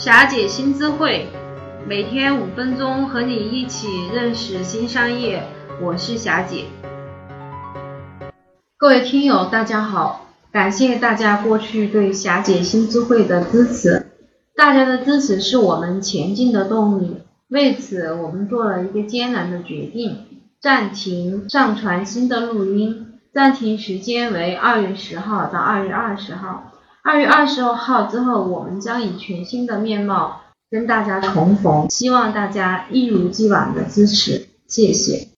霞姐新知会，每天五分钟和你一起认识新商业。我是霞姐。各位听友，大家好，感谢大家过去对霞姐新知会的支持，大家的支持是我们前进的动力。为此，我们做了一个艰难的决定，暂停上传新的录音，暂停时间为二月十号到二月二十号。二月二十号之后，我们将以全新的面貌跟大家重逢，希望大家一如既往的支持，谢谢。